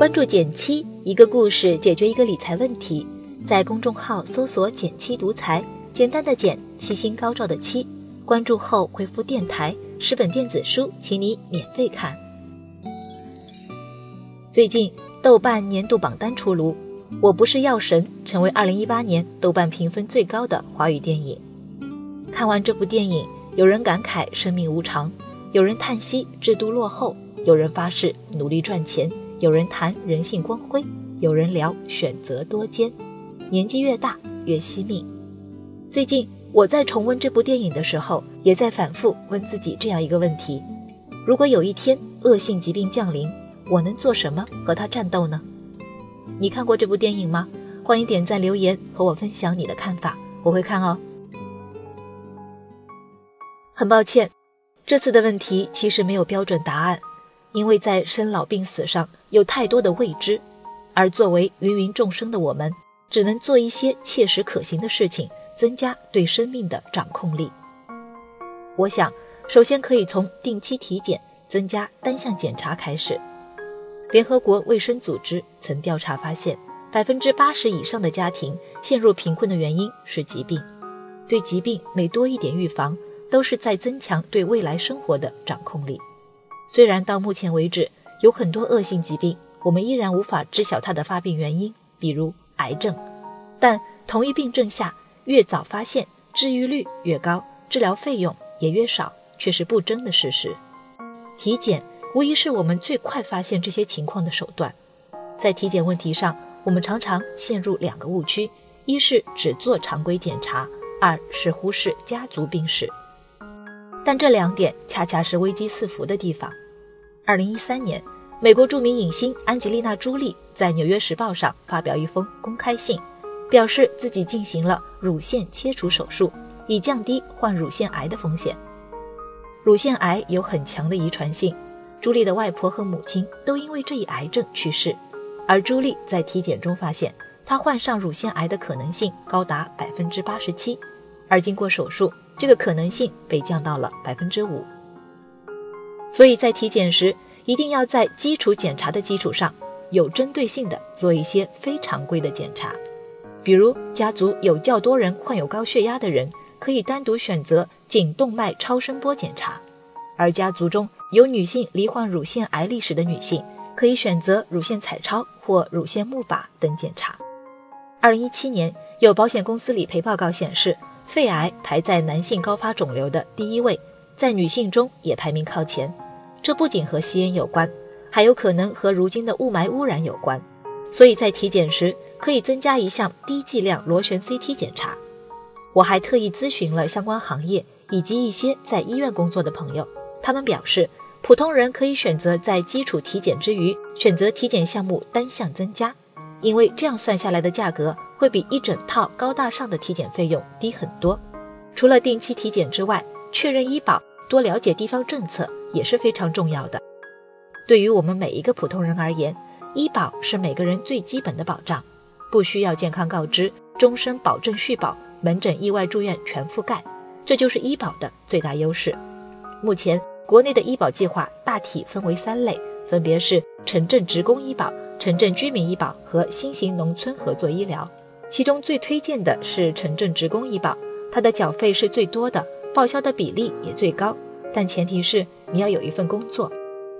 关注减七，一个故事解决一个理财问题。在公众号搜索“减七独裁，简单的减，七星高照的七。关注后回复“电台”，十本电子书，请你免费看。最近豆瓣年度榜单出炉，《我不是药神》成为二零一八年豆瓣评分最高的华语电影。看完这部电影，有人感慨生命无常，有人叹息制度落后，有人发誓努力赚钱。有人谈人性光辉，有人聊选择多艰，年纪越大越惜命。最近我在重温这部电影的时候，也在反复问自己这样一个问题：如果有一天恶性疾病降临，我能做什么和他战斗呢？你看过这部电影吗？欢迎点赞留言和我分享你的看法，我会看哦。很抱歉，这次的问题其实没有标准答案。因为在生老病死上有太多的未知，而作为芸芸众生的我们，只能做一些切实可行的事情，增加对生命的掌控力。我想，首先可以从定期体检、增加单项检查开始。联合国卫生组织曾调查发现，百分之八十以上的家庭陷入贫困的原因是疾病。对疾病每多一点预防，都是在增强对未来生活的掌控力。虽然到目前为止有很多恶性疾病，我们依然无法知晓它的发病原因，比如癌症，但同一病症下越早发现，治愈率越高，治疗费用也越少，却是不争的事实。体检无疑是我们最快发现这些情况的手段。在体检问题上，我们常常陷入两个误区：一是只做常规检查，二是忽视家族病史。但这两点恰恰是危机四伏的地方。二零一三年，美国著名影星安吉丽娜·朱莉在《纽约时报》上发表一封公开信，表示自己进行了乳腺切除手术，以降低患乳腺癌的风险。乳腺癌有很强的遗传性，朱莉的外婆和母亲都因为这一癌症去世。而朱莉在体检中发现，她患上乳腺癌的可能性高达百分之八十七，而经过手术。这个可能性被降到了百分之五，所以在体检时一定要在基础检查的基础上，有针对性的做一些非常规的检查。比如家族有较多人患有高血压的人，可以单独选择颈动脉超声波检查；而家族中有女性罹患乳腺癌历史的女性，可以选择乳腺彩超或乳腺钼靶等检查。二零一七年有保险公司理赔报告显示。肺癌排在男性高发肿瘤的第一位，在女性中也排名靠前。这不仅和吸烟有关，还有可能和如今的雾霾污染有关。所以在体检时可以增加一项低剂量螺旋 CT 检查。我还特意咨询了相关行业以及一些在医院工作的朋友，他们表示，普通人可以选择在基础体检之余选择体检项目单项增加。因为这样算下来的价格会比一整套高大上的体检费用低很多。除了定期体检之外，确认医保、多了解地方政策也是非常重要的。对于我们每一个普通人而言，医保是每个人最基本的保障，不需要健康告知、终身保证续保、门诊意外住院全覆盖，这就是医保的最大优势。目前国内的医保计划大体分为三类，分别是城镇职工医保。城镇居民医保和新型农村合作医疗，其中最推荐的是城镇职工医保，它的缴费是最多的，报销的比例也最高，但前提是你要有一份工作。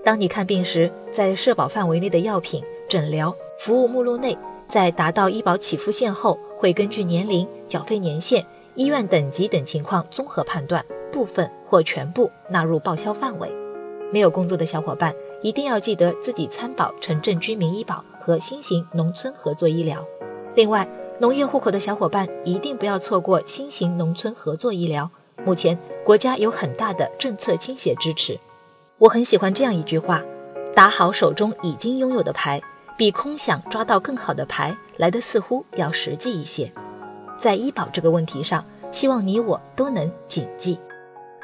当你看病时，在社保范围内的药品、诊疗服务目录内，在达到医保起付线后，会根据年龄、缴费年限、医院等级等情况综合判断，部分或全部纳入报销范围。没有工作的小伙伴。一定要记得自己参保城镇居民医保和新型农村合作医疗。另外，农业户口的小伙伴一定不要错过新型农村合作医疗。目前国家有很大的政策倾斜支持。我很喜欢这样一句话：打好手中已经拥有的牌，比空想抓到更好的牌来的似乎要实际一些。在医保这个问题上，希望你我都能谨记。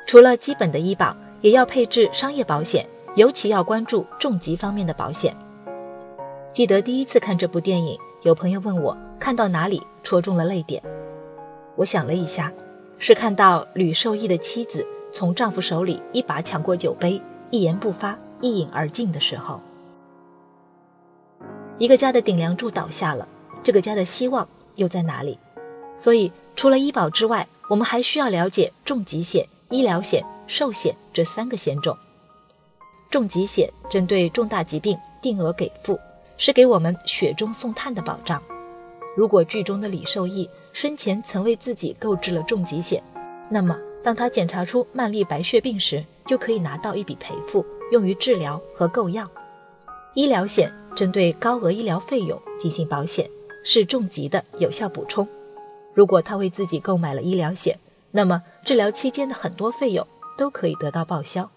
除了基本的医保，也要配置商业保险。尤其要关注重疾方面的保险。记得第一次看这部电影，有朋友问我看到哪里戳中了泪点。我想了一下，是看到吕受益的妻子从丈夫手里一把抢过酒杯，一言不发，一饮而尽的时候。一个家的顶梁柱倒下了，这个家的希望又在哪里？所以，除了医保之外，我们还需要了解重疾险、医疗险、寿险这三个险种。重疾险针对重大疾病定额给付，是给我们雪中送炭的保障。如果剧中的李受益生前曾为自己购置了重疾险，那么当他检查出慢粒白血病时，就可以拿到一笔赔付，用于治疗和购药。医疗险针对高额医疗费用进行保险，是重疾的有效补充。如果他为自己购买了医疗险，那么治疗期间的很多费用都可以得到报销。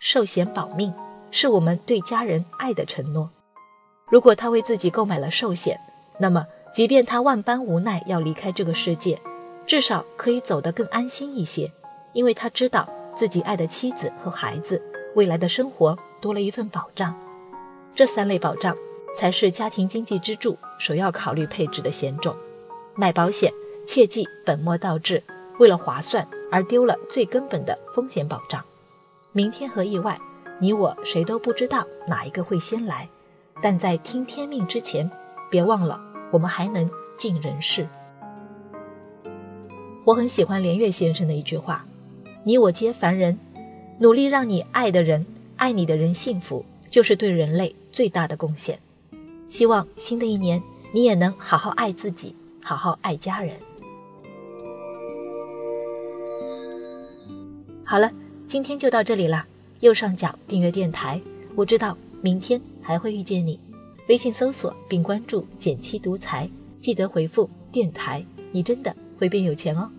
寿险保命是我们对家人爱的承诺。如果他为自己购买了寿险，那么即便他万般无奈要离开这个世界，至少可以走得更安心一些，因为他知道自己爱的妻子和孩子未来的生活多了一份保障。这三类保障才是家庭经济支柱首要考虑配置的险种。买保险切忌本末倒置，为了划算而丢了最根本的风险保障。明天和意外，你我谁都不知道哪一个会先来。但在听天命之前，别忘了我们还能尽人事。我很喜欢连岳先生的一句话：“你我皆凡人，努力让你爱的人、爱你的人幸福，就是对人类最大的贡献。”希望新的一年你也能好好爱自己，好好爱家人。好了。今天就到这里啦，右上角订阅电台，我知道明天还会遇见你。微信搜索并关注“减七独裁，记得回复“电台”，你真的会变有钱哦。